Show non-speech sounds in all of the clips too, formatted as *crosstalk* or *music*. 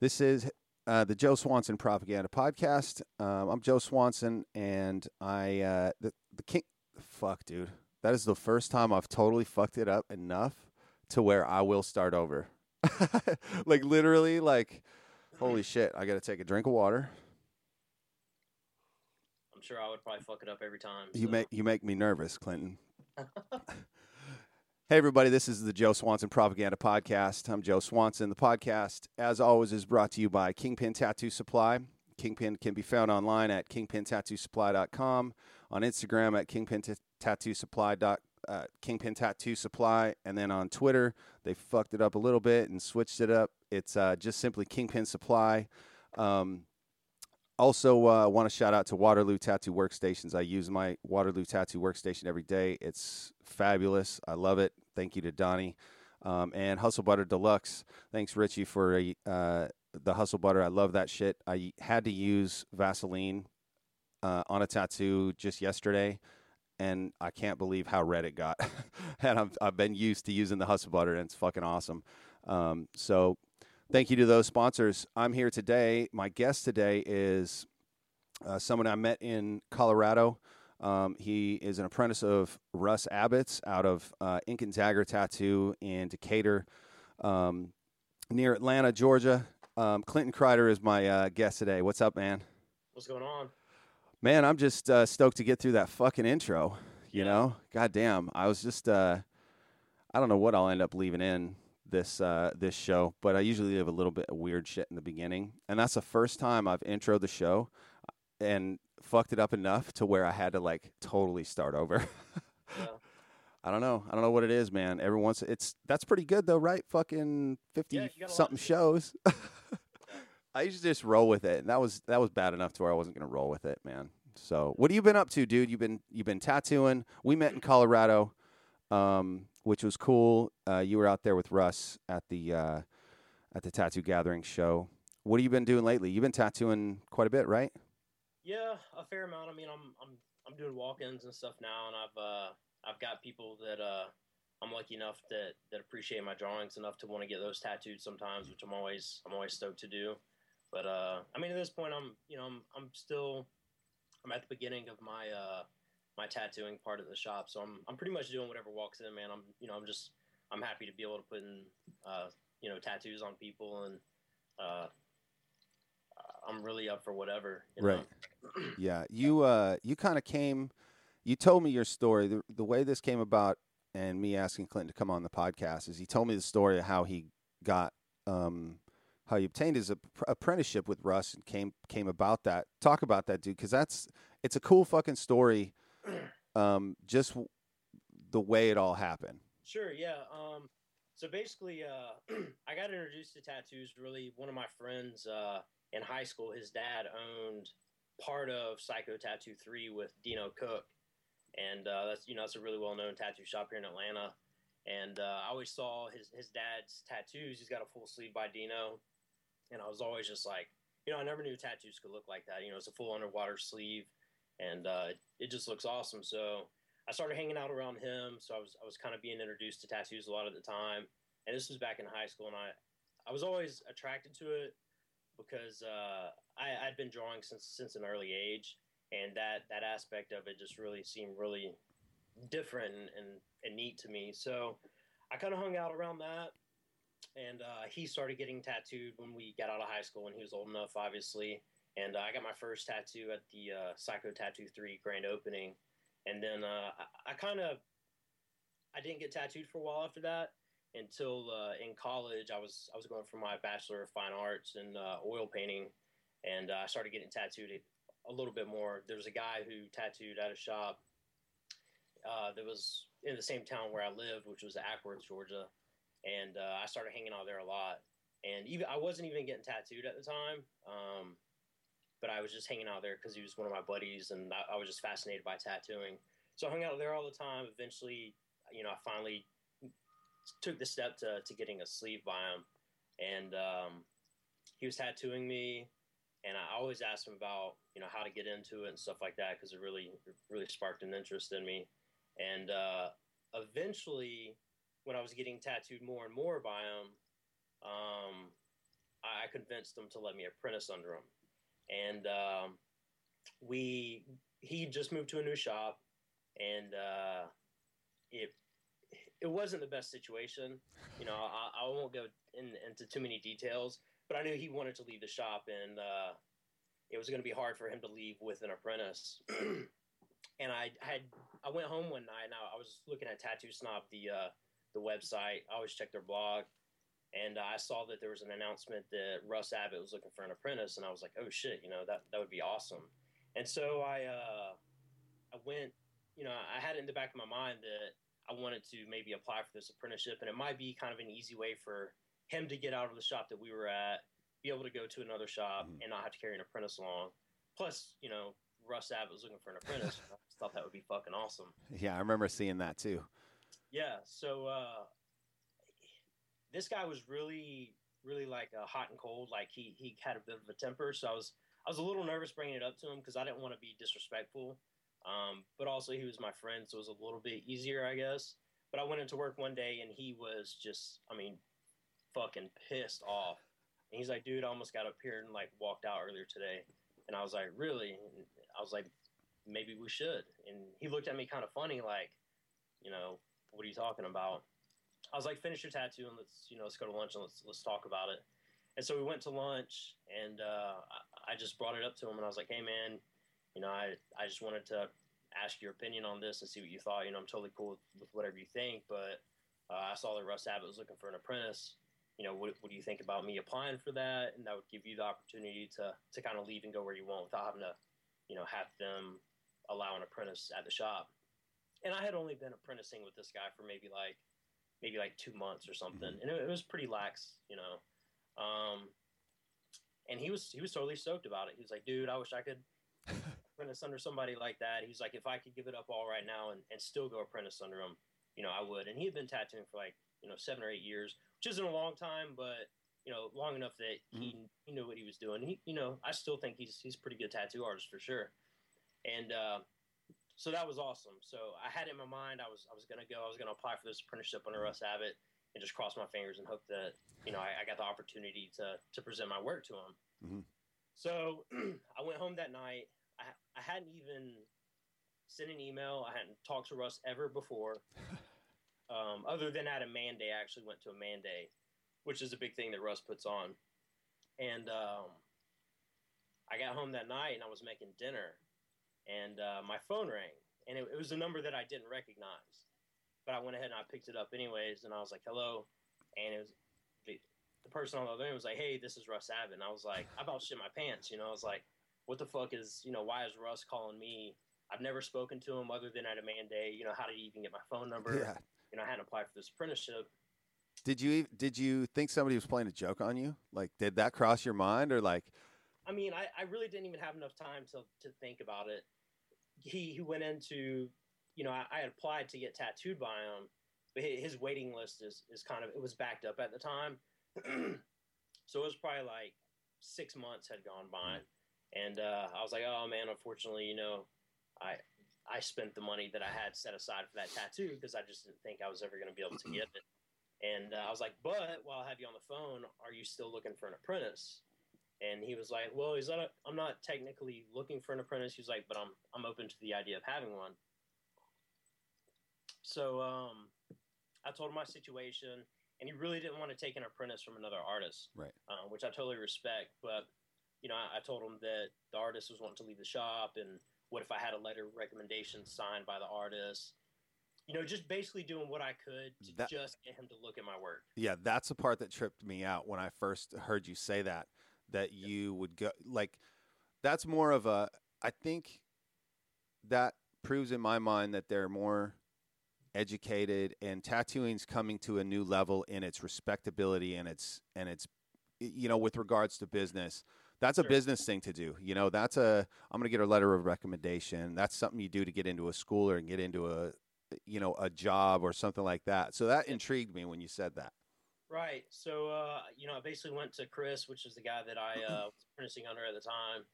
This is uh, the Joe Swanson Propaganda Podcast. Um, I'm Joe Swanson, and I uh, the the king. Fuck, dude, that is the first time I've totally fucked it up enough to where I will start over. *laughs* like literally, like holy shit! I got to take a drink of water. I'm sure I would probably fuck it up every time. You so. make you make me nervous, Clinton. *laughs* Hey, everybody, this is the Joe Swanson Propaganda Podcast. I'm Joe Swanson. The podcast, as always, is brought to you by Kingpin Tattoo Supply. Kingpin can be found online at kingpintattoosupply.com, on Instagram at kingpin tattoo supply. Uh, Kingpin Tattoo Supply, and then on Twitter, they fucked it up a little bit and switched it up. It's uh, just simply Kingpin Supply. Um, also, uh, want to shout out to Waterloo Tattoo Workstations. I use my Waterloo Tattoo Workstation every day. It's fabulous. I love it. Thank you to Donnie. Um, and Hustle Butter Deluxe. Thanks, Richie, for uh, the Hustle Butter. I love that shit. I had to use Vaseline uh, on a tattoo just yesterday, and I can't believe how red it got. *laughs* and I've, I've been used to using the Hustle Butter, and it's fucking awesome. Um, so Thank you to those sponsors. I'm here today. My guest today is uh, someone I met in Colorado. Um, he is an apprentice of Russ Abbott's out of uh, Ink and Dagger Tattoo in Decatur, um, near Atlanta, Georgia. Um, Clinton Kreider is my uh, guest today. What's up, man? What's going on? Man, I'm just uh, stoked to get through that fucking intro. You Yeah. know, goddamn. I was just, uh, I don't know what I'll end up leaving in this uh, this show, but I usually leave a little bit of weird shit in the beginning, and that's the first time I've introed the show and fucked it up enough to where I had to like totally start over. *laughs* Yeah. I don't know. I don't know what it is, man. Every once it's that's pretty good though, right? Fucking fifty Yeah, you got a lot something shows. *laughs* I used to just roll with it, and that was that was bad enough to where I wasn't gonna roll with it, man. So, what have you been up to, dude? You've been you've been tattooing. We met in Colorado, um, which was cool. Uh, you were out there with Russ at the uh, at the tattoo gathering show. What have you been doing lately? You've been tattooing quite a bit, right? Yeah, a fair amount. I mean, I'm I'm I'm doing walk-ins and stuff now, and I've uh I've got people that uh I'm lucky enough that that appreciate my drawings enough to want to get those tattooed sometimes, which I'm always I'm always stoked to do. But uh, I mean, at this point, I'm you know I'm I'm still I'm at the beginning of my uh my tattooing part of the shop, so I'm I'm pretty much doing whatever walks in, man. I'm you know I'm just I'm happy to be able to put in uh you know tattoos on people and uh I'm really up for whatever. Right. Yeah, you uh, you kind of came. You told me your story. The, the way this came about, and me asking Clinton to come on the podcast is he told me the story of how he got, um, how he obtained his ap- apprenticeship with Russ and came came about that. Talk about that, dude, because that's it's a cool fucking story. Um, just w- the way it all happened. Sure, yeah. Um, so basically, uh, *clears throat* I got introduced to tattoos. Really, one of my friends uh, in high school, his dad owned part of Psycho Tattoo Three with Dino Cook, and uh, that's you know that's a really well known tattoo shop here in Atlanta. And uh, I always saw his his dad's tattoos. He's got a full sleeve by Dino, and I was always just like, you know, I never knew tattoos could look like that. You know, it's a full underwater sleeve, and uh, it just looks awesome. So I started hanging out around him, so I was I was kind of being introduced to tattoos a lot at the time. And this was back in high school, and I I was always attracted to it because uh, I I'd been drawing since since an early age, and that that aspect of it just really seemed really different and and, and neat to me. So I kind of hung out around that. And uh, he started getting tattooed when we got out of high school, and he was old enough, obviously. And uh, I got my first tattoo at the uh, Psycho Tattoo Three grand opening, and then uh, I, I kind of I didn't get tattooed for a while after that until uh, in college I was I was going for my bachelor of fine arts in uh, oil painting, and uh, I started getting tattooed a little bit more. There was a guy who tattooed at a shop that was in the same town where I lived, which was Acworth, Georgia, and I started hanging out there a lot. And even I wasn't even getting tattooed at the time. Um, but I was just hanging out there because he was one of my buddies, and I, I was just fascinated by tattooing. So I hung out there all the time. Eventually, you know, I finally took the step to, to getting a sleeve by him, and um, he was tattooing me, and I always asked him about you know how to get into it and stuff like that because it really really sparked an interest in me, and uh, eventually, when I was getting tattooed more and more by him, um, I convinced him to let me apprentice under him, and um, we he just moved to a new shop, and uh, it it wasn't the best situation. You know, I, I won't go in, into too many details, but I knew he wanted to leave the shop, and uh, it was going to be hard for him to leave with an apprentice. *clears throat* and I had I went home one night, and I, I was looking at Tattoo Snob, the uh, the website. I always check their blog, and I saw that there was an announcement that Russ Abbott was looking for an apprentice, and I was like, oh shit, you know that that would be awesome. And so I uh, I went, you know, I had it in the back of my mind that I wanted to maybe apply for this apprenticeship, and it might be kind of an easy way for him to get out of the shop that we were at, be able to go to another shop, mm-hmm. and not have to carry an apprentice along. Plus, you know, Russ Abbott was looking for an apprentice. I just thought that would be fucking awesome. *laughs* Yeah, I remember seeing that too. Yeah, so uh, this guy was really, really like hot and cold. Like he he had a bit of a temper, so I was I was a little nervous bringing it up to him because I didn't want to be disrespectful. Um, but also he was my friend, so it was a little bit easier, I guess. But I went into work one day and he was just, I mean, fucking pissed off. And he's like, dude, I almost got up here and like walked out earlier today. And I was like, really? And I was like, maybe we should. And he looked at me kind of funny, like, you know, what are you talking about? I was like, finish your tattoo and let's, you know, let's go to lunch and let's let's talk about it. And so we went to lunch, and uh, I, just brought it up to him, and I was like, hey man, you know, I I just wanted to ask your opinion on this and see what you thought. You know, I'm totally cool with, with whatever you think, but uh, I saw that Russ Abbott was looking for an apprentice. You know, what, what do you think about me applying for that? And that would give you the opportunity to to kind of leave and go where you want without having to, you know, have them allow an apprentice at the shop. And I had only been apprenticing with this guy for maybe like maybe like two months or something, mm-hmm. and it, it, was pretty lax, you know. Um, and he was he was totally stoked about it. He was like, "Dude, I wish I could *laughs* apprentice under somebody like that." He's like, "If I could give it up all right now and, and still go apprentice under him, you know, I would." And he had been tattooing for like you know seven or eight years, which isn't a long time, but you know, long enough that he mm-hmm. he knew what he was doing. He, you know, I still think he's he's a pretty good tattoo artist for sure. And uh, so that was awesome. So I had it in my mind. I was I was gonna go. I was gonna apply for this apprenticeship under Russ Abbott and just cross my fingers and hope that you know I, I got the opportunity to to present my work to him. Mm-hmm. So *clears throat* I went home that night. I I hadn't even sent an email. I hadn't talked to Russ ever before. *laughs* Um, other than at a man day, I actually went to a man day, which is a big thing that Russ puts on. And um, I got home that night and I was making dinner and uh, my phone rang, and it, it, was a number that I didn't recognize, but I went ahead and I picked it up anyways, and I was like, "Hello," and it was the, the person on the other end was like, "Hey, this is Russ Abbott," and I was like, "I about shit my pants," you know. I was like, "What the fuck is you know? Why is Russ calling me?" I've never spoken to him other than at a man day. You know, how did he even get my phone number? Yeah. You know, I hadn't applied for this apprenticeship. Did you did you think somebody was playing a joke on you? Like, did that cross your mind, or like? I mean, I, I really didn't even have enough time to to think about it he he went into you know I, I had applied to get tattooed by him, but his waiting list is is kind of it was backed up at the time, *clears throat* so it was probably like six months had gone by, and uh, I was like, oh man, unfortunately, you know, I I spent the money that I had set aside for that tattoo because I just didn't think I was ever going to be able to get it. And uh, I was like, but while I have you on the phone, are you still looking for an apprentice? And he was like, "Well, he's not. I'm not technically looking for an apprentice." He's like, "But I'm I'm open to the idea of having one." So um, I told him my situation, and he really didn't want to take an apprentice from another artist, right? Uh, which I totally respect. But you know, I, I, told him that the artist was wanting to leave the shop, and what if I had a letter of recommendation signed by the artist? You know, just basically doing what I could to that, just get him to look at my work. Yeah, that's the part that tripped me out when I first heard you say that that you would go like that's more of a I think that proves in my mind that they're more educated and tattooing's coming to a new level in its respectability and its and its you know with regards to business. That's sure. a business thing to do you know that's a i'm going to get a letter of recommendation. That's something you do to get into a school or get into a you know a job or something like that. So that intrigued me when you said that Right. So, uh, you know, I basically went to Chris, which is the guy that I uh, was apprenticing under at the time,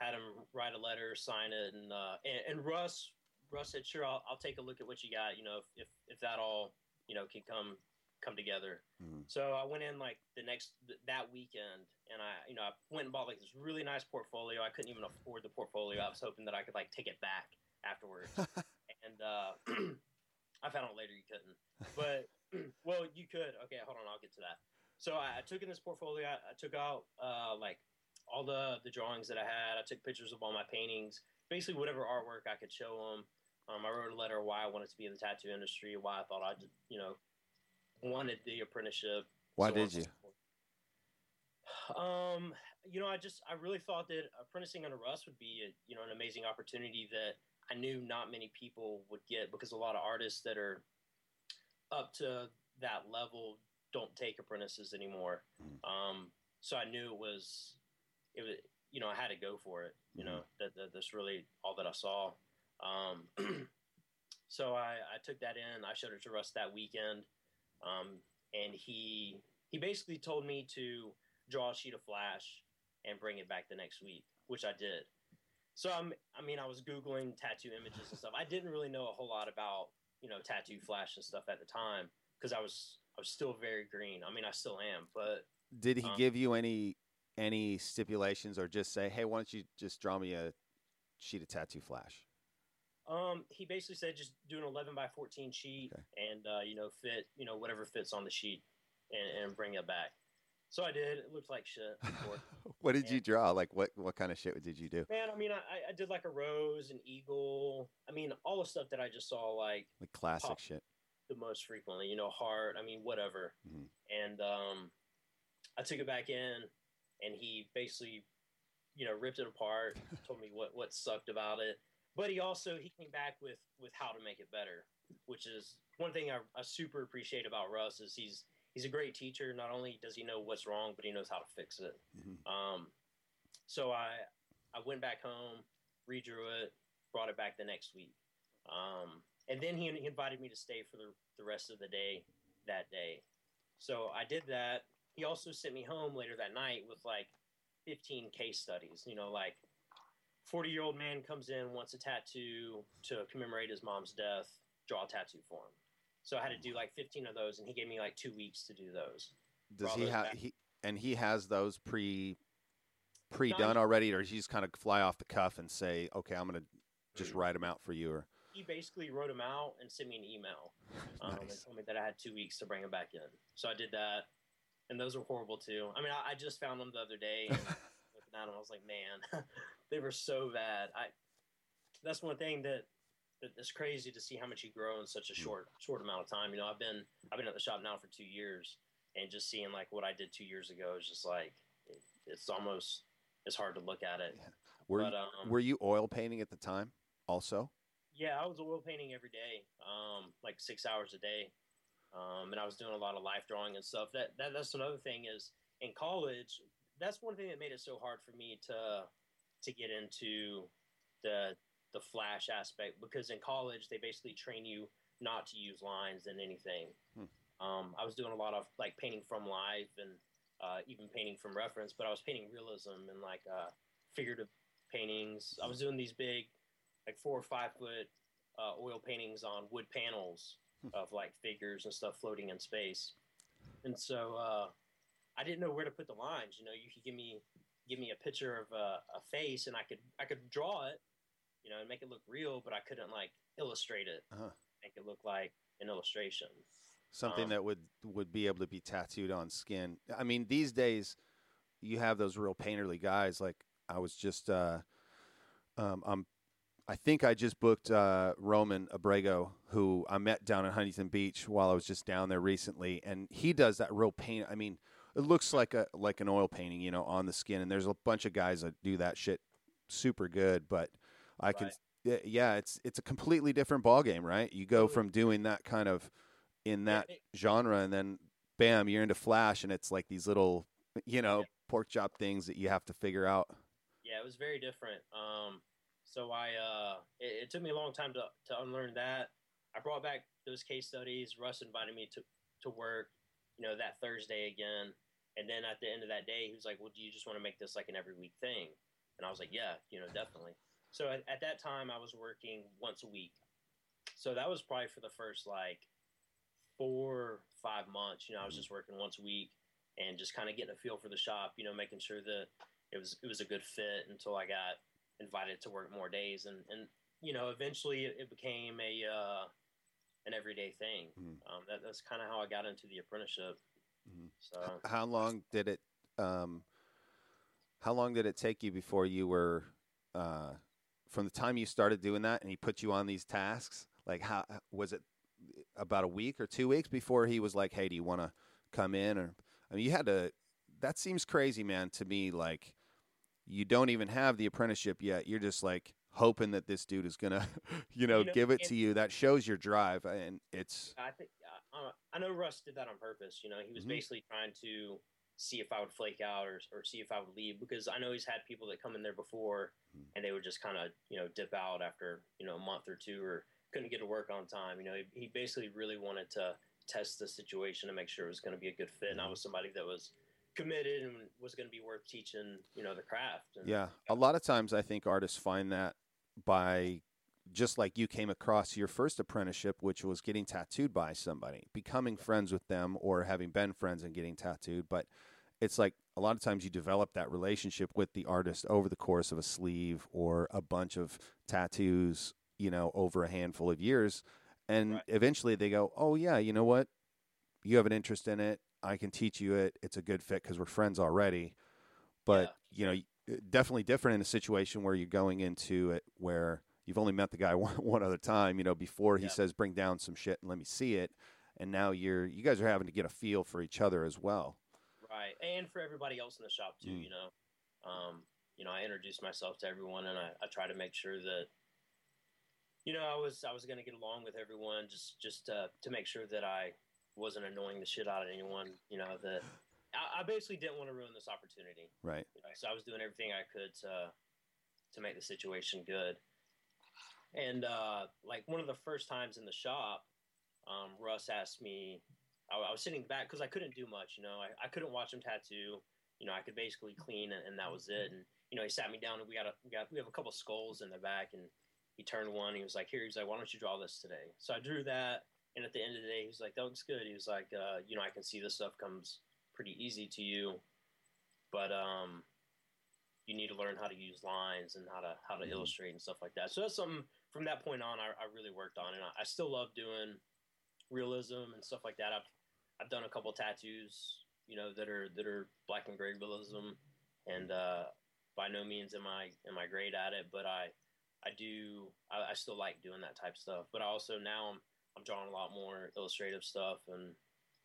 had him write a letter, sign it, and uh, and, and, Russ Russ said, "Sure, I'll, I'll take a look at what you got. You know, if, if if that all you know can come come together. Mhm. So I went in like the next th- that weekend, and I you know I went and bought like this really nice portfolio. I couldn't even afford the portfolio. I was hoping that I could like take it back afterwards, *laughs* and uh, *clears throat* I found out later you couldn't. But *clears throat* well, you could. Okay, hold on, I'll get to that. So I, I took in this portfolio. I, I took out uh, like all the the drawings that I had. I took pictures of all my paintings, basically whatever artwork I could show them. Um, I wrote a letter why I wanted to be in the tattoo industry, why I thought I, would you know, wanted the apprenticeship. Why so did you? Um, you know, I just I really thought that apprenticing under Russ would be a, you know an amazing opportunity that I knew not many people would get because a lot of artists that are up to that level don't take apprentices anymore. Mhm. Um, so I knew it was it was you know I had to go for it. You know that, that that's really all that I saw. Um, *clears throat* so I, I took that in. I showed it to Russ that weekend, um, and he he basically told me to draw a sheet of flash and bring it back the next week, which I did. So I'm, I mean, I was googling tattoo images and stuff. I didn't really know a whole lot about you know tattoo flash and stuff at the time because I was I was still very green. I mean, I still am, but Did he Um, give you any any stipulations or just say, "Hey, why don't you just draw me a sheet of tattoo flash?" Um, he basically said just do an 11 by 14 sheet Okay. and uh, you know fit you know whatever fits on the sheet and, and bring it back. So I did. It looked like shit. *laughs* what did Yeah. you draw? Like what what kind of shit did you do? Man, I mean, I, I did like a rose, an eagle. I mean, all the stuff that I just saw like Like classic shit. the most frequently. You know, heart. I mean, whatever. Mhm. And um, I took it back in, and he basically, you know, ripped it apart. *laughs* told me what what sucked about it. But he also he came back with with how to make it better, which is one thing I, I super appreciate about Russ is he's he's a great teacher. Not only does he know what's wrong, but he knows how to fix it. Mhm. Um, so I I went back home, redrew it, brought it back the next week, um, and then he, he invited me to stay for the the rest of the day that day. So I did that. He also sent me home later that night with like 15 case studies. You know, like 40 year old man comes in wants a tattoo to commemorate his mom's death. Draw a tattoo for him. So I had to do like 15 of those, and he gave me like two weeks to do those. Does he have he and he has those pre pre done already, or he just kind of fly off the cuff and say, "Okay, I'm gonna just Mm. write them out for you." Or he basically wrote them out and sent me an email *laughs* um, and told me that I had two weeks to bring them back in. So I did that, and those were horrible too. I mean, I, I just found them the other day, and *laughs* looking at them, I was like, man, *laughs* they were so bad. I that's one thing that is crazy to see how much you grow in such a Mm. short short amount of time. You know, I've been I've been at the shop now for two years, and just seeing like what I did two years ago is just like it, it's almost it's hard to look at it. were but you, um, were you oil painting at the time? Also, Yeah, I was oil painting every day, um, like six hours a day, um, and I was doing a lot of life drawing and stuff. That, that that's another thing is in college. That's one thing that made it so hard for me to to get into the the flash aspect because in college they basically train you not to use lines and anything. Hmm. Um, I was doing a lot of like painting from life and uh, even painting from reference, but I was painting realism and like uh, figurative paintings. I was doing these big like four or five foot uh, oil paintings on wood panels Hmm. of like figures and stuff floating in space. And so uh, I didn't know where to put the lines. You know, you could give me give me a picture of a, a face, and I could I could draw it, you know, and make it look real, but I couldn't like illustrate it, Uh-huh. make it look like an illustration. something Um, that would would be able to be tattooed on skin. I mean, these days you have those real painterly guys. Like I was just, uh, um, I'm, I think I just booked uh, Roman Abrego, who I met down in Huntington Beach while I was just down there recently, and he does that real paint. I mean, it looks like a like an oil painting, you know, on the skin. And there's a bunch of guys that do that shit super good, but I can. Right. Yeah, yeah, it's it's a completely different ball game, right? You go from doing that kind of in that genre and then bam you're into flash and it's like these little *laughs* you know Yeah. pork chop things that you have to figure out yeah, it was very different. Um, so I, uh, it, it took me a long time to, to unlearn that. I brought back those case studies. Russ invited me to, to work, you know, that Thursday again. And then at the end of that day, he was like, well, do you just want to make this like an every week thing? And I was like, yeah, you know, definitely. So at, at that time I was working once a week. So that was probably for the first like four five months. You know, I was just working once a week and just kind of getting a feel for the shop. You know, making sure that it was it was a good fit until I got invited to work more days, and and you know, eventually it, it became a uh, an everyday thing. Mhm. Um, that, that's kind of how I got into the apprenticeship. Mhm. So How long did it? Um, how long did it take you before you were, uh, from the time you started doing that, and he put you on these tasks? Like, how was it? About a week or two weeks before he was like, "Hey, do you want to come in?" Or I mean, you had to. That seems crazy, man, to me. Like, you don't even have the apprenticeship yet. You're just like hoping that this dude is gonna, *laughs* you know, You know, give it to you. That shows your drive, and it's I think uh, I know Russ did that on purpose. You know, he was Mhm. basically trying to see if I would flake out or or see if I would leave because I know he's had people that come in there before Mhm. and they would just kind of you know dip out after you know a month or two or couldn't get to work on time. You know, he, he basically really wanted to test the situation to make sure it was going to be a good fit. And I Mhm. was somebody that was committed and was going to be worth teaching. You know, the craft. And, Yeah. A lot of times I think artists find that by just like you came across your first apprenticeship, which was getting tattooed by somebody, becoming friends with them or having been friends and getting tattooed. But it's like a lot of times you develop that relationship with the artist over the course of a sleeve or a bunch of tattoos, you know, over a handful of years. And Right. eventually they go, oh, yeah, you know what? You have an interest in it. I can teach you it. It's a good fit because we're friends already. But, you know, definitely different in a situation where you're going into it where you've only met the guy *laughs* one, one other time, you know, before he Yeah. says, bring down some shit and let me see it. And now you're, you guys are having to get a feel for each other as well. Right, and for everybody else in the shop too. Mm. You know, um, you know, I introduced myself to everyone, and I, I try to make sure that, you know, I was I was going to get along with everyone, just just to, to make sure that I wasn't annoying the shit out of anyone. You know, that I, I basically didn't want to ruin this opportunity. Right. You know, so I was doing everything I could to to make the situation good. And uh, like one of the first times in the shop, um, Russ asked me. I, I was sitting back because I couldn't do much. You know, I, I couldn't watch him tattoo. You know, I could basically clean and, and that was it. And you know, he sat me down and we got a we got we have a couple skulls in the back and he turned one. He was like, "Here," he's like, "Why don't you draw this today?" So I drew that, and at the end of the day, he was like, "That looks good." He was like, uh, "You know, I can see this stuff comes pretty easy to you, but um, you need to learn how to use lines and how to how to Mhm. illustrate and stuff like that." So that's something from that point on I, I really worked on, it. I, I still love doing realism and stuff like that. I've I've done a couple tattoos, you know, that are that are black and gray realism, and uh, by no means am I am I great at it, but I I do I, I still like doing that type of stuff. But I also now I'm I'm drawing a lot more illustrative stuff, and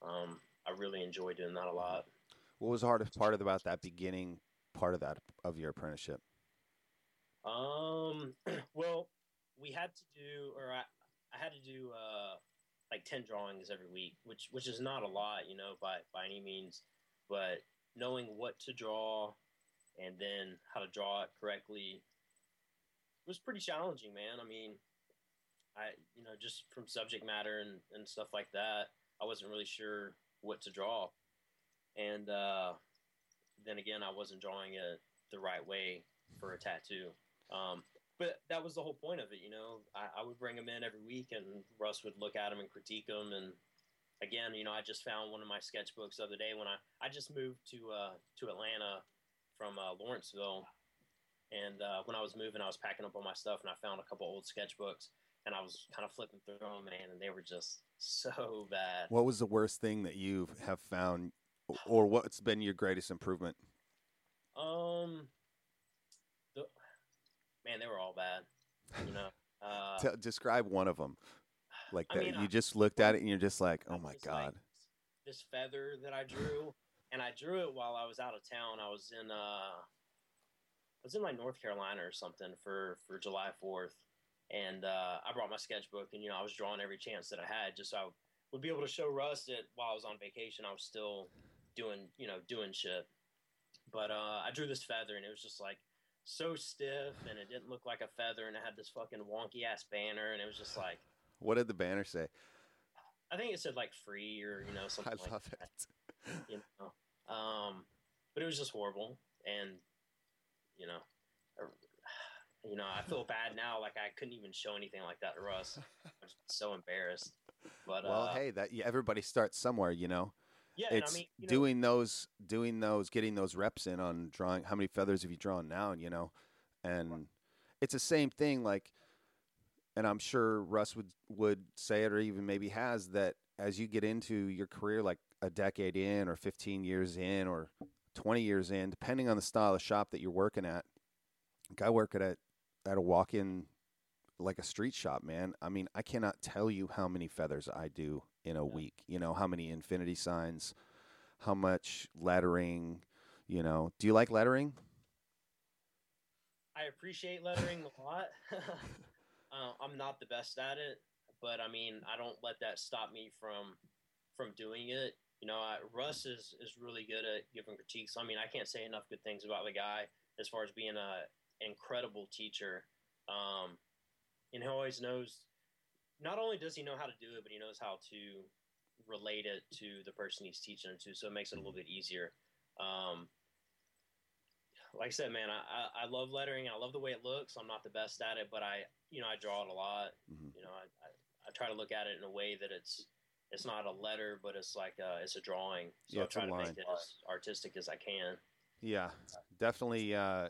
um, I really enjoy doing that a lot. What was the hardest part about that beginning part of that of your apprenticeship? Um, *clears throat* well, we had to do, or I, I had to do, uh, like ten drawings every week, which which is not a lot, you know, by by any means. But knowing what to draw and then how to draw it correctly was pretty challenging, man. I mean, I you know just from subject matter and and stuff like that, I wasn't really sure what to draw, and uh, then again, I wasn't drawing it the right way for a tattoo. Um, but that was the whole point of it, you know. I, I would bring them in every week, and Russ would look at them and critique them. And again, you know, I just found one of my sketchbooks the other day when I I just moved to uh, to Atlanta from uh, Lawrenceville, and uh, when I was moving, I was packing up all my stuff, and I found a couple old sketchbooks, and I was kind of flipping through them, man, and they were just so bad. What was the worst thing that you have found, or what's been your greatest improvement? Um, man, they were all bad. You know, *sighs* uh, Tell describe one of them. Like I that, mean, you I- just looked at it and you're just like, oh my was like, god. this feather that I drew, and I drew it while I was out of town. I was in uh, I was in like North Carolina or something for for July Fourth, and uh, I brought my sketchbook, and you know I was drawing every chance that I had, just so I would be able to show Russ that while I was on vacation, I was still doing you know doing shit. But uh, I drew this feather, and it was just like so stiff, and it didn't look like a feather, and it had this fucking wonky ass banner, and it was just like What did the banner say? I think it said like free or you know something I like love that. it. you know. Um, but it was just horrible, and you know, er, you know, I feel bad now. Like I couldn't even show anything like that to Russ. I'm so embarrassed. But well, uh, hey, that yeah, everybody starts somewhere, you know. Yeah, it's I mean, you know, doing those, doing those, getting those reps in on drawing. How many feathers have you drawn now? You know, and it's the same thing. Like, and I'm sure Russ would would say it, or even maybe has that as you get into your career, like a decade in, or 15 years in, or 20 years in, depending on the style of shop that you're working at. Like I work at a at a walk-in like a street shop, man. I mean, I cannot tell you how many feathers I do in a Yeah. week. You know, how many infinity signs, how much lettering, you know. Do you like lettering? I appreciate lettering a lot. *laughs* uh, I'm not the best at it, but I mean, I don't let that stop me from from doing it. You know, I, Russ is is really good at giving critiques. I mean, I can't say enough good things about the guy as far as being a incredible teacher. Um, and he always knows. Not only does he know how to do it, but he knows how to relate it to the person he's teaching it to. So it makes it a little bit easier. Um, like I said, man, I, I, love lettering. I love the way it looks. I'm not the best at it, but I, you know, I draw it a lot. Mhm. You know, I, I, I try to look at it in a way that it's, it's not a letter, but it's like, uh, it's a drawing. So Yeah, I try to line. make it as artistic as I can. Yeah, definitely. Uh,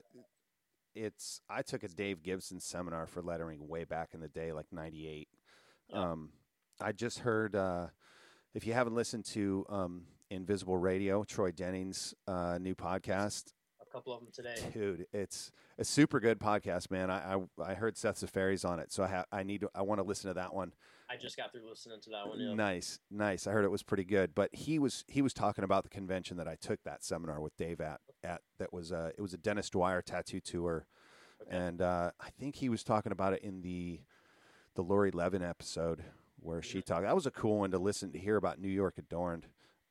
it's. I took a Dave Gibson seminar for lettering way back in the day, like '98. Yeah. Um, I just heard. Uh, if you haven't listened to um, Invisible Radio, Troy Dennings' uh, new podcast, A couple of them today. dude, it's a super good podcast, man. I I, I heard Seth Ciferri's on it, so I ha- I need to. I want to listen to that one. I just got through listening to that one. Yeah. Nice, nice. I heard it was pretty good. But he was he was talking about the convention that I took that seminar with Dave at at that was uh it was a Dennis Dwyer tattoo tour, Okay. and uh, I think he was talking about it in the the Lori Leven episode where she talked. That was a cool one to listen to hear about New York Adorned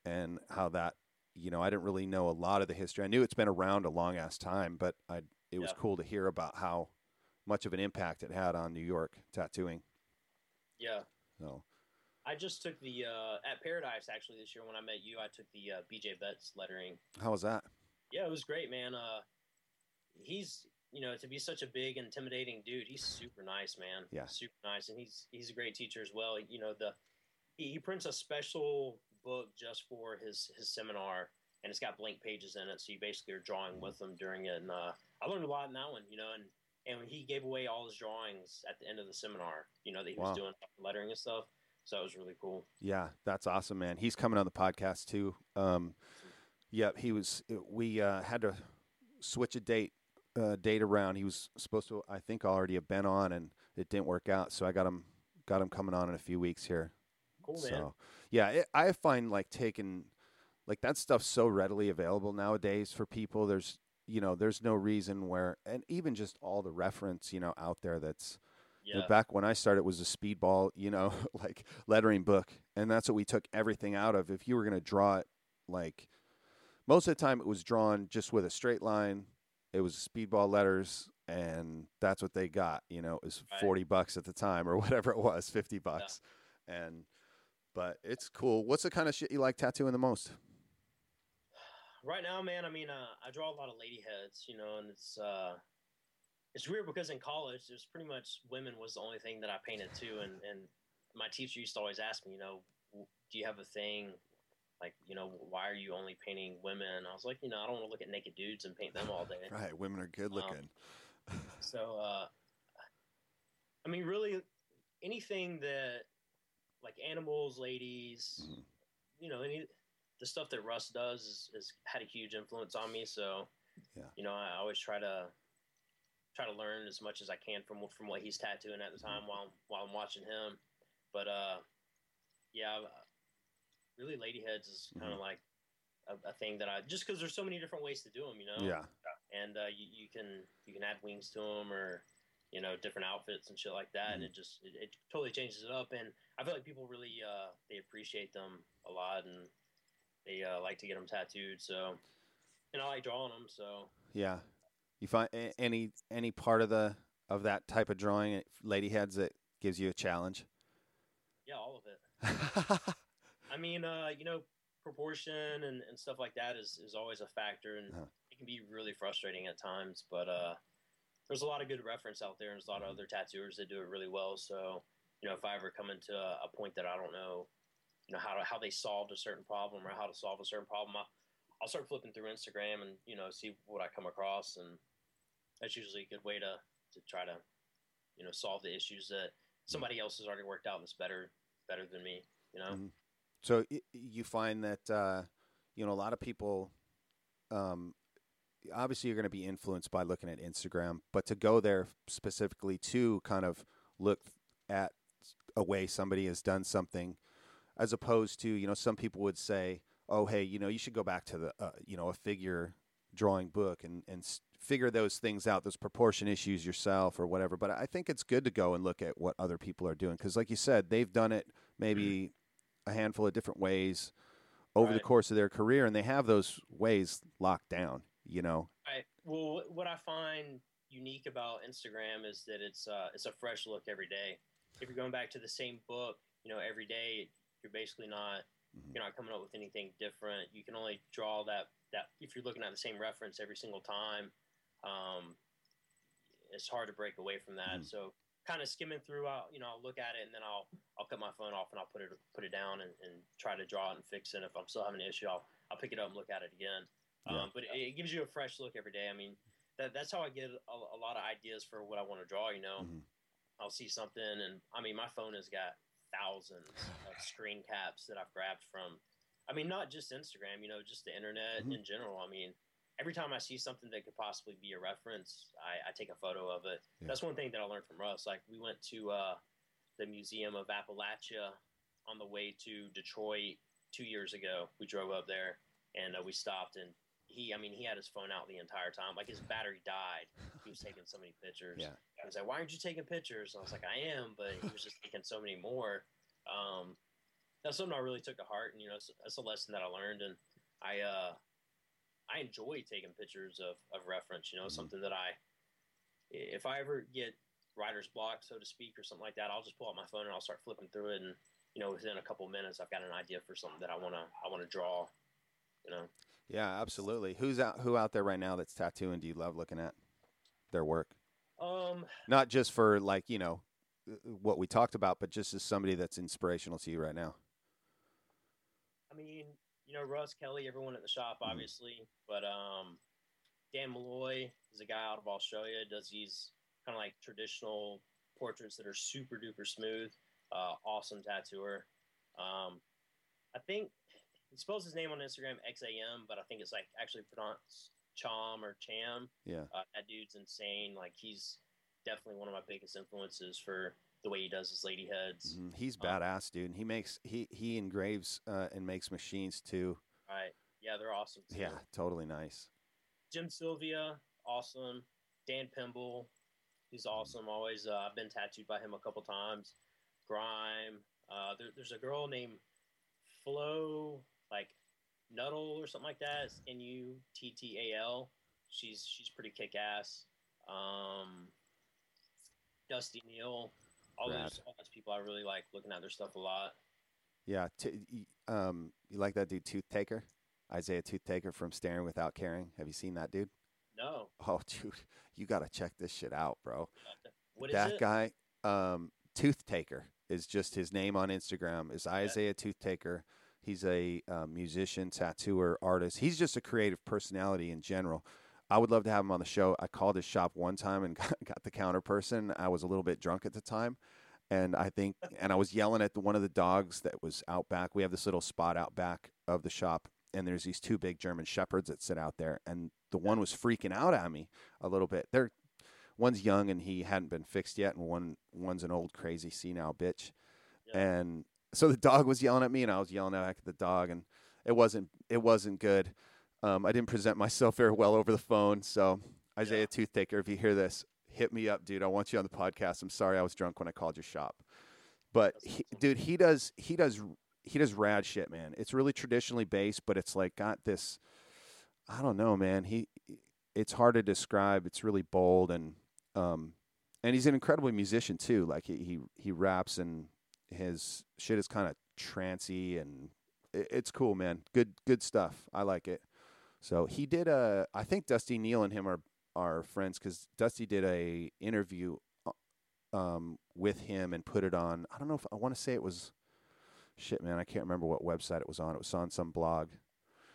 and how that you know I didn't really know a lot of the history. I knew it's been around a long ass time, but I it was cool to hear about how much of an impact it had on New York tattooing. Yeah. So I just took the, uh, at Paradise actually this year when I met you, I took the uh, BJ Betts lettering. how was that? Yeah, it was great, man. Uh, he's you know to be such a big, intimidating dude. He's super nice, man. Yeah. super nice, and he's he's a great teacher as well. You know the he, he prints a special book just for his his seminar, and it's got blank pages in it. So you basically are drawing with him during it, and uh, I learned a lot in that one. You know, and and he gave away all his drawings at the end of the seminar. You know that he Wow. was doing lettering and stuff. So that was really cool. Yeah, that's awesome, man. He's coming on the podcast too. Um, yeah, he was. We uh, had to switch a date uh, date around. He was supposed to, I think, already have been on, and it didn't work out. So I got him got him coming on in a few weeks here. Cool, man. So yeah, it, I find like taking like that stuff's so readily available nowadays for people. There's you know there's no reason where and even just all the reference you know out there that's you know, yeah, back when I started, it was a speedball, *laughs* you know, like lettering book, and that's what we took everything out of. If you were going to draw it, like most of the time, it was drawn just with a straight line. It was speedball letters, and that's what they got. You know, it was Right. forty bucks at the time, or *laughs* whatever it was, fifty bucks. And but it's cool. What's the kind of shit you like tattooing the most? right now, man, I mean, uh, I draw a lot of lady heads, you know, and it's uh, it's weird because in college, there's pretty much women was the only thing that I painted too, and and my teacher used to always ask me, you know, do you have a thing? Like, you know, why are you only painting women? I was like, you know, I don't want to look at naked dudes and paint them all day. *laughs* Right, women are good Um, looking. *laughs* So, uh, I mean, really, anything that like animals, ladies, Mhm. you know, any the stuff that Russ does is, is had a huge influence on me. So, Yeah. you know, I always try to try to learn as much as I can from from what he's tattooing at the time while I'm, while I'm watching him. But uh, yeah, really, lady heads is kind of Mhm. like a, a thing that I just because there's so many different ways to do them, you know Yeah, and uh, you, you can you can add wings to them or you know different outfits and shit like that and Mm-hmm. it just it, it totally changes it up and i feel like people really uh they appreciate them a lot and they uh, like to get them tattooed so and i like drawing them so yeah. You find any any part of the of that type of drawing, eh, lady heads, that gives you a challenge. yeah all of it *laughs* i mean uh you know proportion and, and stuff like that is is always a factor and Uh-huh. it can be really frustrating at times but uh there's a lot of good reference out there and there's a lot of other tattooers that do it really well so you know, if I ever come into a, a point that I don't know, you know, how to, how they solved a certain problem or how to solve a certain problem, I, I'll start flipping through Instagram and you know see what I come across, and that's usually a good way to to try to you know solve the issues that somebody else has already worked out that's better better than me. You know. Mhm. So y- you find that uh, you know a lot of people. Um, obviously, you're going to be influenced by looking at Instagram, but to go there specifically to kind of look at a way somebody has done something, as opposed to you know some people would say, oh hey, you know you should go back to the uh, you know a figure drawing book and and figure those things out, those proportion issues yourself or whatever. But I think it's good to go and look at what other people are doing because, like you said, they've done it maybe a handful of different ways over the course of their career, and they have those ways locked down. You know, Right. Well, what I find unique about Instagram is that it's uh, it's a fresh look every day. If you're going back to the same book, you know, every day, you're basically not Mhm. you're not coming up with anything different. You can only draw that that if you're looking at the same reference every single time. Um, it's hard to break away from that. Mhm. So kind of skimming through, I'll, you know, I'll look at it and then I'll I'll cut my phone off and I'll put it put it down and, and try to draw it and fix it. If I'm still having an issue, I'll I'll pick it up and look at it again. Yeah. Um, but it, it gives you a fresh look every day. I mean, that, that's how I get a, a lot of ideas for what I want to draw. You know, Mhm. I'll see something, and I mean, my phone has got thousands of *sighs* screen caps that I've grabbed from. I mean, not just Instagram. You know, just the internet Mhm. in general. I mean, every time I see something that could possibly be a reference, I, I take a photo of it. Yeah. That's one thing that I learned from Russ. Like, we went to uh, the Museum of Appalachia on the way to Detroit two years ago. We drove up there and uh, we stopped and he, I mean, he had his phone out the entire time. Like his battery died. He was taking so many pictures. Yeah. He was like, "Why aren't you taking pictures?" And I was like, "I am," but he was just taking so many more. Um, that's something I really took to heart, and you know, that's a lesson that I learned, and I, uh, I enjoy taking pictures of, of reference. You know, Mhm. something that I, if I ever get writer's block, so to speak, or something like that, I'll just pull out my phone and I'll start flipping through it, and you know, within a couple minutes, I've got an idea for something that I wanna I wanna draw. You know, yeah, absolutely. Who's out? Who out there right now that's tattooing? Do you love looking at their work? um, Not just for like you know what we talked about, but just as somebody that's inspirational to you right now. I mean, you know, Russ Kelly, everyone at the shop, Mhm. obviously, but um, Dan Malloy is a guy out of Australia. Does these kind of like traditional portraits that are super duper smooth. Uh, awesome tattooer. Um, I think he spells his name on Instagram XAM, but I think it's like actually pronounced Chom or Cham. Yeah. Uh, that dude's insane. Like he's definitely one of my biggest influences for the way he does his lady heads. Mhm. He's Um, badass, dude. And he makes he he engraves uh, and makes machines too. Right. Yeah, they're awesome. Too. Yeah, totally nice. Jim Sylvia, awesome. Dan Pimble, he's awesome. Always, uh, I've been tattooed by him a couple times. Grime. Uh, there, there's a girl named Flo, like Nuttall or something like that. It's N U T T A L. She's she's pretty kick ass. Um, Dusty Neal. All Rad. those, all those people I really like looking at their stuff a lot. Yeah. T- um, you like that dude, Tooth Taker? Isaiah Tooth Taker from Staring Without Caring. Have you seen that dude? No, Oh, dude, you got to check this shit out, bro. what is that it? guy, um, Tooth Taker, is just his name on Instagram. Is Isaiah Tooth Taker. He's a uh, musician, tattooer, artist. He's just a creative personality in general. I would love to have him on the show. I called his shop one time and *laughs* got, got the counter person. I was a little bit drunk at the time, and I think, *laughs* and I was yelling at the, one of the dogs that was out back. We have this little spot out back of the shop, and there's these two big German shepherds that sit out there, and the one was freaking out at me a little bit. They're one's young and he hadn't been fixed yet, and one one's an old crazy senile bitch. Yeah. And so the dog was yelling at me, and I was yelling back at the dog, and it wasn't it wasn't good. Um, I didn't present myself *laughs* very well over the phone. So Isaiah Yeah. Tooth Taker, if you hear this, hit me up, dude. I want you on the podcast. I'm sorry I was drunk when I called your shop, but he, dude, he does he does he does rad shit, man. It's really traditionally based, but it's like got this. I don't know, man. He it's hard to describe. It's really bold and um and he's an incredible musician too. Like he he, he raps and his shit is kind of trancy and it, it's cool, man. Good good stuff. I like it. So he did a. I think Dusty Neal and him are are friends because Dusty did a interview. uh, um, with him and put it on. I don't know if I want to say it was. Shit, man, I can't remember what website it was on. It was on some blog.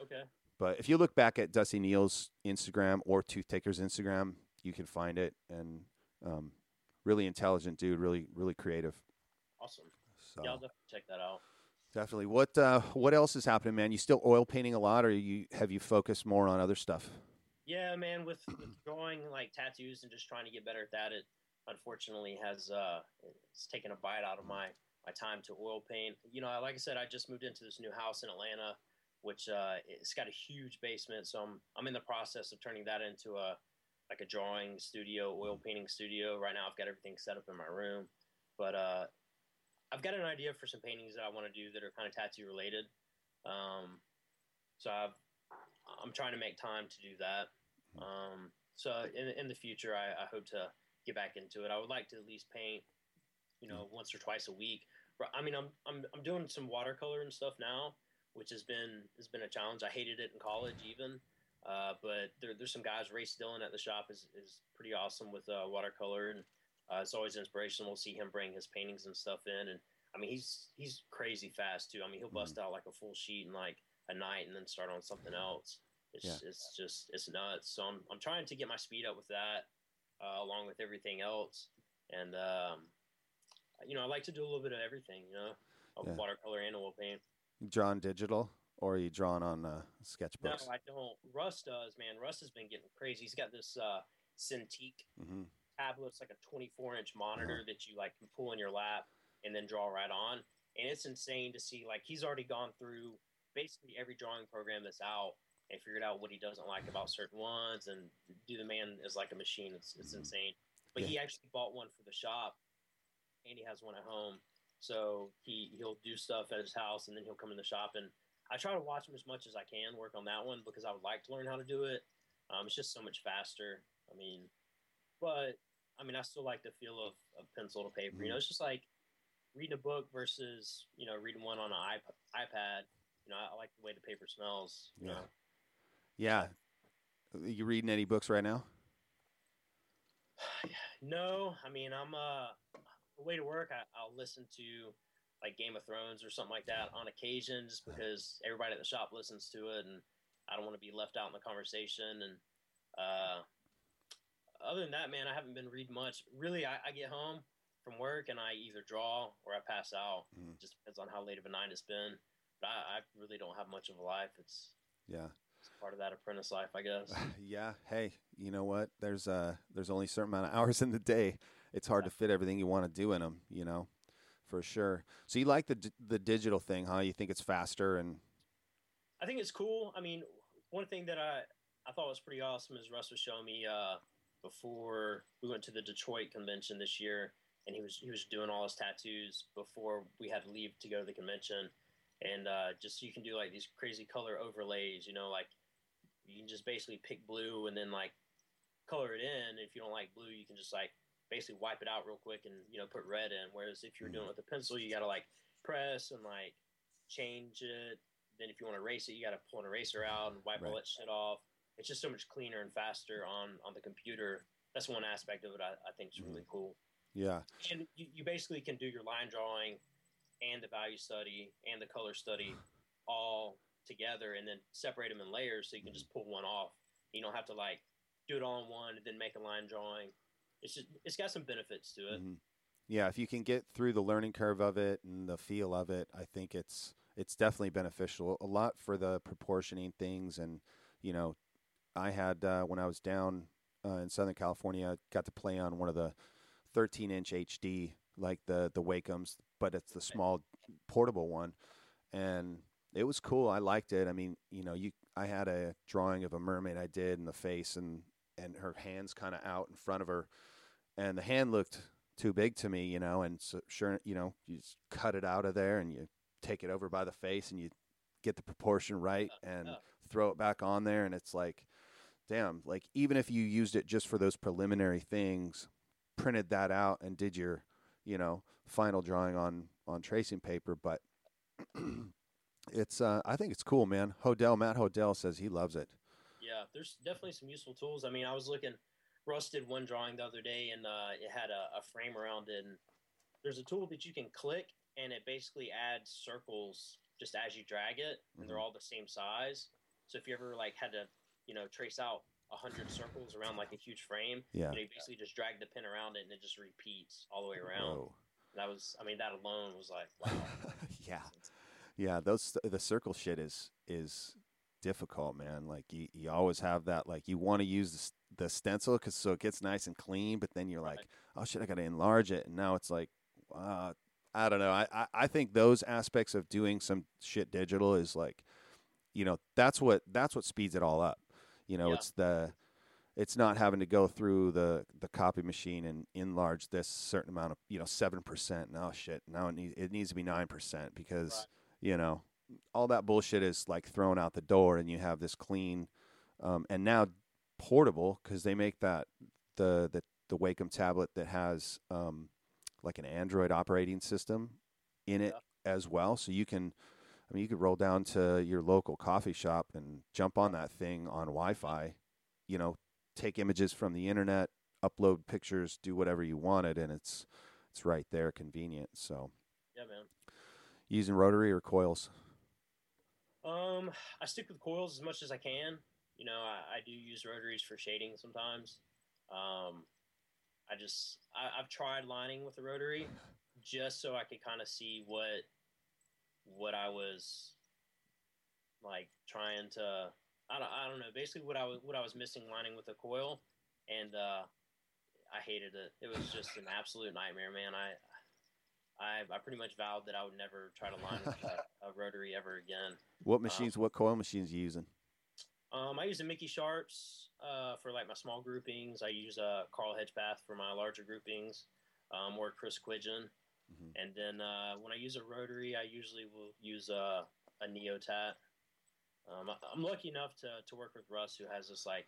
Okay. But if you look back at Dusty Neal's Instagram or Tooth Taker's Instagram, you can find it. And um, really intelligent dude, really really creative. Awesome. So Yeah, I'll definitely check that out. definitely. What uh, what else is happening, man? You still oil painting a lot, or you have you focused more on other stuff? Yeah, man, with, with drawing like tattoos and just trying to get better at that, it unfortunately has uh, it's taken a bite out of my my time to oil paint. You know, like I said, I just moved into this new house in Atlanta, which uh, it's got a huge basement, so I'm I'm in the process of turning that into a like a drawing studio, oil painting studio. Right now, I've got everything set up in my room, but uh, I've got an idea for some paintings that I want to do that are kind of tattoo related. Um, so I've I'm trying to make time to do that. Um, so in in the future, I, I hope to get back into it. I would like to at least paint, you know, once or twice a week. I mean, I'm I'm I'm doing some watercolor and stuff now, which has been has been a challenge. I hated it in college even, uh, but there, there's some guys. Race Dillon at the shop is is pretty awesome with uh, watercolor, and uh, it's always inspirational. We'll see him bring his paintings and stuff in, and I mean, he's he's crazy fast too. I mean, he'll bust out like a full sheet in like a night, and then start on something else. It's Yeah. it's just it's nuts. So I'm I'm trying to get my speed up with that, uh, along with everything else, and um, you know, I like to do a little bit of everything. You know, of Yeah. watercolor and oil paint. Drawn digital, or are you drawn on uh, No. I don't. Russ does, man. Russ has been getting crazy. He's got this uh, Cintiq hmm tablet. It's like a 24 inch monitor that you like can pull in your lap and then draw right on. And it's insane to see. Like he's already gone through basically every drawing program that's out and figured out what he doesn't like about certain ones. And do the man is like a machine. It's it's Mhm. insane. But Yeah. he actually bought one for the shop, and he has one at home. So he he'll do stuff at his house, and then he'll come in the shop. And I try to watch him as much as I can work on that one because I would like to learn how to do it. Um, it's just so much faster. I mean, but I mean, I still like the feel of, of pencil to paper. You know, it's just like reading a book versus you know reading one on an iP- iPad. You know, I, I like the way the paper smells. Yeah. know, Yeah. You reading any books right now? *sighs* no, I mean, I'm uh, the way to work. I, I'll listen to like Game of Thrones or something like that on occasion, just *laughs* because everybody at the shop listens to it, and I don't want to be left out in the conversation. And uh, other than that, man, I haven't been reading much. Really, I, I get home from work and I either draw or I pass out. Mhm. Just depends on how late of a night it's been. But I, I really don't have much of a life. It's, Yeah. it's part of that apprentice life, I guess. *laughs* yeah. Hey, you know what? There's uh there's only a certain amount of *laughs* hours in the day. It's hard to fit everything you want to do in them. You know, for sure. So you like the d- the digital thing, huh? You think it's faster and I think it's cool. I mean, one thing that I I thought was pretty awesome is Russ was showing me uh, before we went to the Detroit convention this year, and he was he was doing all his tattoos before we had to leave to go to the convention, and uh, just you can do like these crazy color overlays. You know, like you can just basically pick blue and then like color it in. If you don't like blue, you can just like basically wipe it out real quick and you know put red in. Whereas if you're doing it with a pencil, you got to like press and like change it. Then if you want to erase it, you got to pull an eraser out and wipe all that shit off. It's just so much cleaner and faster on on the computer. That's one aspect of it I, I think is Mm-hmm. really cool. yeah. And you, you basically can do your line drawing and the value study and the color study all together and then separate them in layers so you can just pull one off. You don't have to like do it all in one and then make a line drawing. It's just it's got some benefits to it. Mhm. Yeah, if you can get through the learning curve of it and the feel of it, I think it's it's definitely beneficial. A lot for the proportioning things, and you know, I had uh, when I was down uh, in Southern California, I got to play on one of the 13 inch HD, like the the Wacoms, but it's the small portable one, and it was cool. I liked it. I mean, you know, you I had a drawing of a mermaid I did in the face, and and her hands kind of out in front of her, and the hand looked too big to me, you know, and so sure, you know, you just cut it out of there and you take it over by the face and you get the proportion right and throw it back on there. And it's like damn, like even if you used it just for those preliminary things, printed that out and did your, you know, final drawing on on tracing paper, but *clears throat* it's uh I think it's cool, man. Hodel Matt Hodel says he loves it. Yeah, there's definitely some useful tools. I mean, I was looking, Russ did one drawing the other day, and uh, it had a, a frame around it. And there's a tool that you can click, and it basically adds circles just as you drag it, and they're Mhm. all the same size. So if you ever like had to, you know, trace out a hundred circles around like a huge frame, Yeah. know, you basically just drag the pin around it, and it just repeats all the way around. Whoa. That was, I mean, that alone was like, wow. *laughs* yeah. Yeah, those the circle shit is is difficult, man. Like you, you always have that like you want to use the, the stencil cuz so it gets nice and clean, but then you're Right. like, "Oh shit, I got to enlarge it." And now it's like uh I don't know. I, I I think those aspects of doing some shit digital is like you know, that's what that's what speeds it all up. You know, Yeah. it's the it's not having to go through the the copy machine and enlarge this certain amount of you know seven percent. Now shit, now it needs it needs to be nine percent because Right. you know all that bullshit is like thrown out the door, and you have this clean um, and now portable because they make that the the the Wacom tablet that has um, like an Android operating system in it as well, so you can. I mean, you could roll down to your local coffee shop and jump on that thing on Wi-Fi. You know, take images from the internet, upload pictures, do whatever you wanted, and it's it's right there, convenient. So, Yeah, man. using rotary or coils. Um, I stick with coils as much as I can. You know, I, I do use rotaries for shading sometimes. Um, I just I, I've tried lining with a rotary just so I could kind of see what what I was like trying to. I don't, I don't know. Basically, what I was what I was missing lining with a coil, and uh, I hated it. It was just an absolute nightmare, man. I I, I pretty much vowed that I would never try to line a, a rotary ever again. What machines? what coil machines you using? Um, I use the Mickey Sharpz uh, for like my small groupings. I use a Carl Hedgepath for my larger groupings, um, or Chris Quidgen. Mhm. And then uh, when I use a rotary, I usually will use a, a Neotat. Um, I, I'm lucky enough to, to work with Russ, who has this like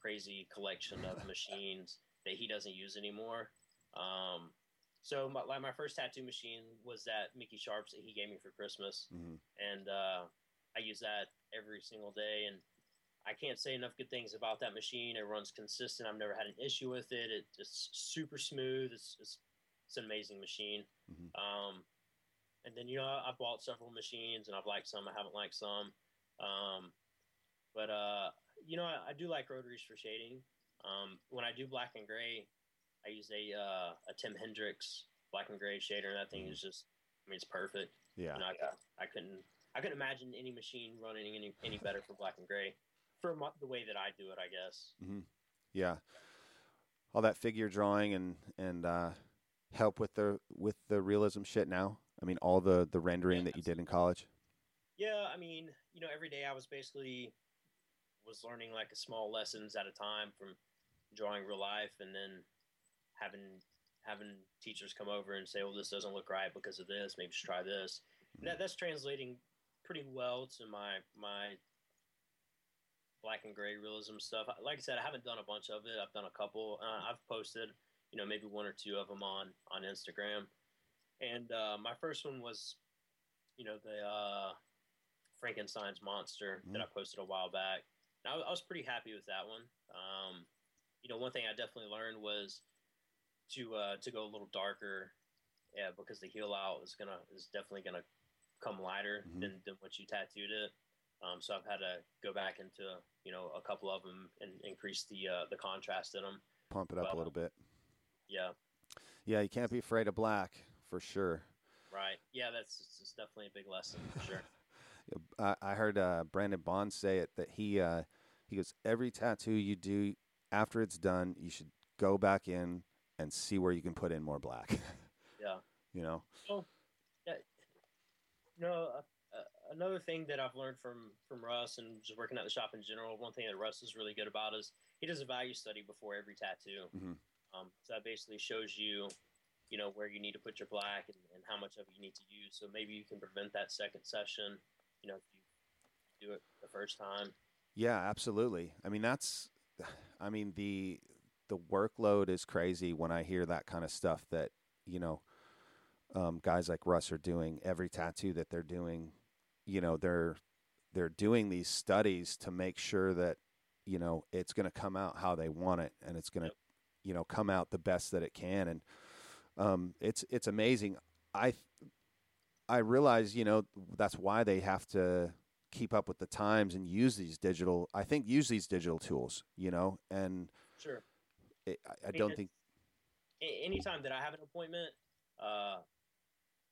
crazy collection of *laughs* machines that he doesn't use anymore. Um, so my, like my first tattoo machine was that Mickey Sharpz that he gave me for Christmas Mhm. and uh, I use that every single day. And I can't say enough good things about that machine. It runs consistent. I've never had an issue with it. it it's super smooth. It's, it's it's an amazing machine. Mhm. Um, and then you know I, I bought several machines, and I've liked some. I haven't liked some. Um, but uh, you know I, I do like rotaries for shading. Um, when I do black and gray, I use a uh, a Tim Hendricks black and gray shader, and that thing Mhm. is just I mean it's perfect. Yeah. You know, I, I couldn't I couldn't imagine any machine running any any better for black and gray for mo- the way that I do it. I guess. Yeah. All that figure drawing and and uh, help with the with the realism shit now. I mean, all the the rendering Yeah, that you did in college. Yeah, I mean, you know, every day I was basically was learning like a small lessons at a time from drawing real life, and then having having teachers come over and say, "Well, this doesn't look right because of this. Maybe you should try this." And that that's translating pretty well to my my black and gray realism stuff. Like I said, I haven't done a bunch of it. I've done a couple. Uh, I've posted, you know, maybe one or two of them on on Instagram. And uh, my first one was, you know, the uh, Frankenstein's monster that I posted a while back. And I, I was pretty happy with that one. Um, you know, one thing I definitely learned was to uh, to go a little darker, yeah, because the heel out is gonna is definitely gonna come lighter Mhm. than, than what you tattooed it. Um, so I've had to go back into you know a couple of them and increase the uh, the contrast in them. Pump it up a little bit. Yeah, Yeah, you can't be afraid of black for sure. right. Yeah, that's it's definitely a big lesson for sure. *laughs* I, I heard uh, Brandon Bond say it that he uh, he goes every tattoo you do after it's done, you should go back in and see where you can put in more black. *laughs* Yeah. you know. No, uh, uh, another thing that I've learned from from Russ and just working at the shop in general, one thing that Russ is really good about is he does a value study before every tattoo. Mhm. Um, so that basically shows you, you know, where you need to put your black and, and how much of it you need to use. So maybe you can prevent that second session, you know, if you do it the first time. Yeah, absolutely. I mean, that's, I mean, the the workload is crazy when I hear that kind of stuff that you know, um, guys like Russ are doing. Every tattoo that they're doing, you know, they're they're doing these studies to make sure that you know it's going to come out how they want it, and it's going to Yep. You know come out the best that it can, and um, it's it's amazing. I I realize you know that's why they have to keep up with the times and use these digital. I think use these digital tools, you know, and Sure. it, I, I mean, don't think anytime that I have an appointment, uh,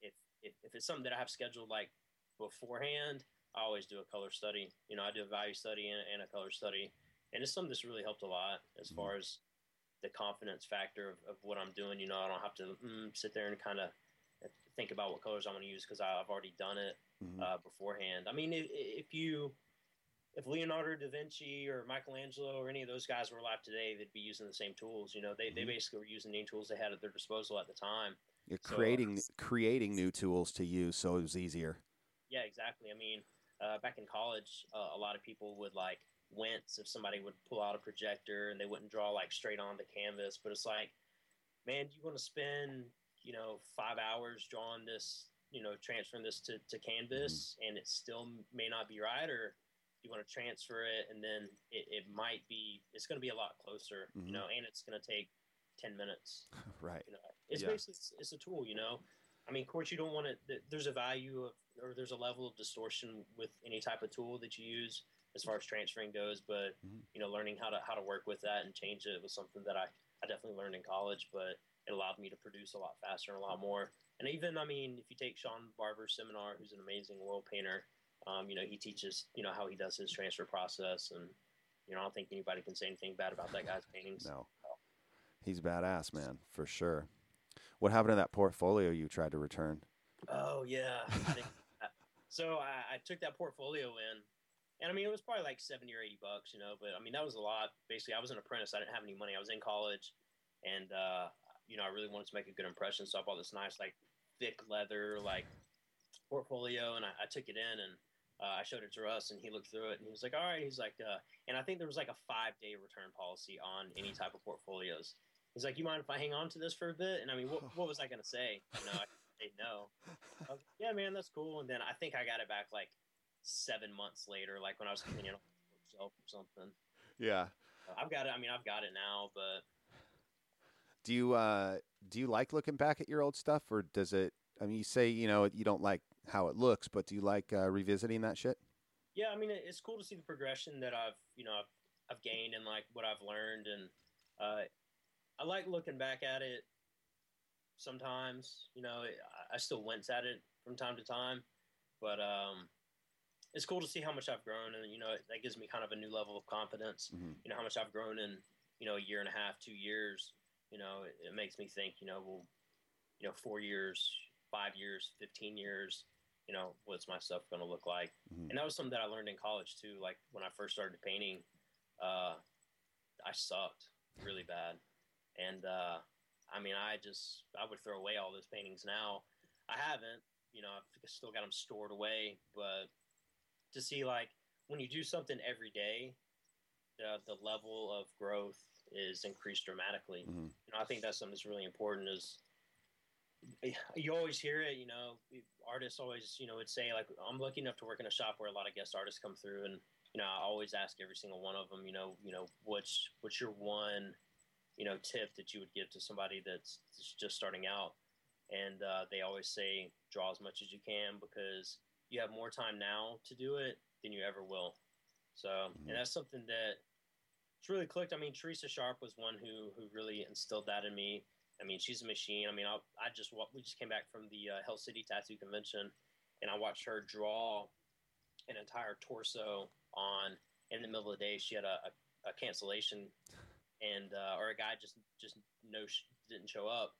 if, if if it's something that I have scheduled like beforehand, I always do a color study. You know, I do a value study and, and a color study, and it's something that's really helped a lot as Mhm. far as the confidence factor of, of what I'm doing. You know, I don't have to mm, sit there and kind of think about what colors I'm going to use because I've already done it Mhm. uh, beforehand. I mean, if, if you if Leonardo da Vinci or Michelangelo or any of those guys were alive today, they'd be using the same tools. You know, they, they Mhm. basically were using the tools they had at their disposal at the time. you're so, uh, creating creating new tools to use, so it was easier. Yeah, exactly. I mean, uh, back in college, uh, a lot of people would like wince if somebody would pull out a projector and they wouldn't draw like straight on the canvas. But it's like, man, do you want to spend you know five hours drawing this, you know, transferring this to, to canvas, and it still may not be right, or you want to transfer it and then it, it might be it's going to be a lot closer, Mhm. you know, and it's going to take ten minutes. *laughs* right. You know, it's Yeah. basically it's, it's a tool. You know, I mean, of course, you don't want to. There's a value of, or there's a level of distortion with any type of tool that you use as far as transferring goes. But Mhm. you know, learning how to how to work with that and change it was something that I I definitely learned in college. But it allowed me to produce a lot faster and a lot more. And even, I mean, if you take Shawn Barber's seminar, who's an amazing oil painter, um, you know, he teaches, you know, how he does his transfer process. And, you know, I don't think anybody can say anything bad about that guy's paintings. No, he's badass, man, for sure. What happened to that portfolio you tried to return? Oh yeah. I think- *laughs* so I, I took that portfolio in, and I mean it was probably like seventy or eighty bucks, you know. But I mean that was a lot. Basically, I was an apprentice. I didn't have any money. I was in college, and uh, you know I really wanted to make a good impression. So I bought this nice like thick leather like portfolio, and I, I took it in and. Uh, I showed it to Russ, and he looked through it, and he was like, "All right." He's like, uh, and I think there was like a five-day return policy on any type of portfolios. He's like, "You mind if I hang on to this for a bit?" And I mean, what, *sighs* what was I gonna say? You know, I say no. I like, yeah, man, that's cool. And then I think I got it back like seven months later, like when I was cleaning the bookshelf or something. Yeah. I've got it. I mean, I've got it now, but Do you uh do you like looking back at your old stuff, or does it? I mean, you say you know you don't like how it looks, but do you like uh, revisiting that shit? yeah, I mean, it's cool to see the progression that I've, you know, I've, I've gained and like what I've learned. And uh, I like looking back at it sometimes, you know, I, I still wince at it from time to time, but um, it's cool to see how much I've grown. And, you know, that gives me kind of a new level of confidence. Mhm. you know how much I've grown in you know a year and a half, two years. You know, it, it makes me think. You know, well, you know, four years, five years, fifteen years. You know, what's my stuff going to look like? Mhm. And that was something that I learned in college too. Like when I first started painting, uh, I sucked really bad, and uh, I mean, I just I would throw away all those paintings now. I haven't. You know, I've still got them stored away, but to see like when you do something every day, the the level of growth is increased dramatically. Mhm. You know, I think that's something that's really important. Is you always hear it. You know, artists always you know would say like I'm lucky enough to work in a shop where a lot of guest artists come through, and you know I always ask every single one of them. You know, you know what's what's your one you know tip that you would give to somebody that's just starting out, and uh, they always say draw as much as you can because you have more time now to do it than you ever will. So, Mhm. and that's something that it's really clicked. I mean, Teresa Sharpe was one who who really instilled that in me. I mean, she's a machine. I mean, I, I just we just came back from the uh, Hell City Tattoo Convention, and I watched her draw an entire torso on. In the middle of the day, she had a, a, a cancellation, and uh, or a guy just just no sh- didn't show up,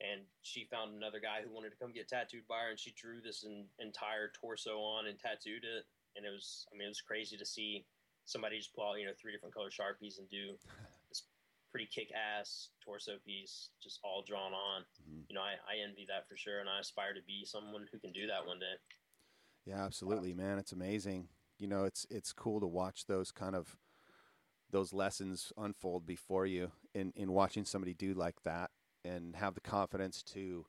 and she found another guy who wanted to come get tattooed by her, and she drew this an entire torso on and tattooed it, and it was I mean it was crazy to see somebody just pull out you know three different color sharpies and do *laughs* this pretty kick ass torso piece just all drawn on. Mhm. You know I, I envy that for sure, and I aspire to be someone who can do that one day. Yeah, absolutely, man. It's amazing. You know, it's it's cool to watch those kind of those lessons unfold before you in in watching somebody do like that and have the confidence to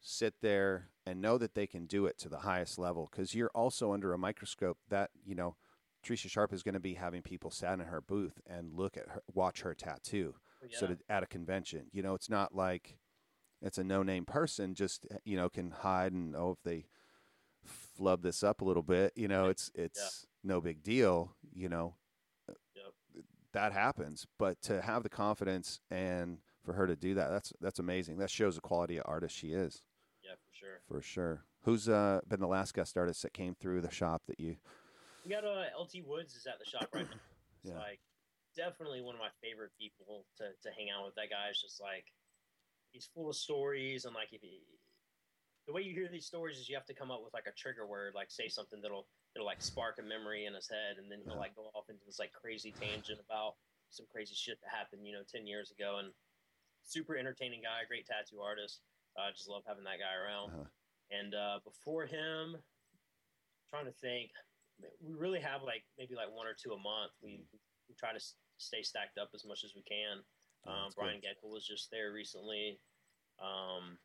sit there and know that they can do it to the highest level because you're also under a microscope that you know Teresa Sharpe is going to be having people sat in her booth and look at her, watch her tattoo. Yeah. So to, at a convention, you know, it's not like it's a no-name person. Just uh, you know, can hide and oh, if they flub this up a little bit, you know, it's *laughs* it's no big deal. You know, Yep. that happens. But to have the confidence and for her to do that, that's that's amazing. That shows the quality of artist she is, yeah, for sure. for sure. Who's uh, been the last guest artist that came through the shop that you? We got uh, LT Woods is at the shop right now. *coughs* It's Yeah. like definitely one of my favorite people to, to hang out with. That guy is just like he's full of stories and like if he, the way you hear these stories is you have to come up with like a trigger word, like say something that'll that'll like spark a memory in his head, and then he'll like go off into this like crazy tangent about some crazy shit that happened, you know, ten years ago. And super entertaining guy, great tattoo artist. I just love having that guy around. Uh-huh. And uh, before him, trying to think, we really have like maybe like one or two a month. We, we try to stay stacked up as much as we can. Oh, Um, Brian Geckel was just there recently. Um,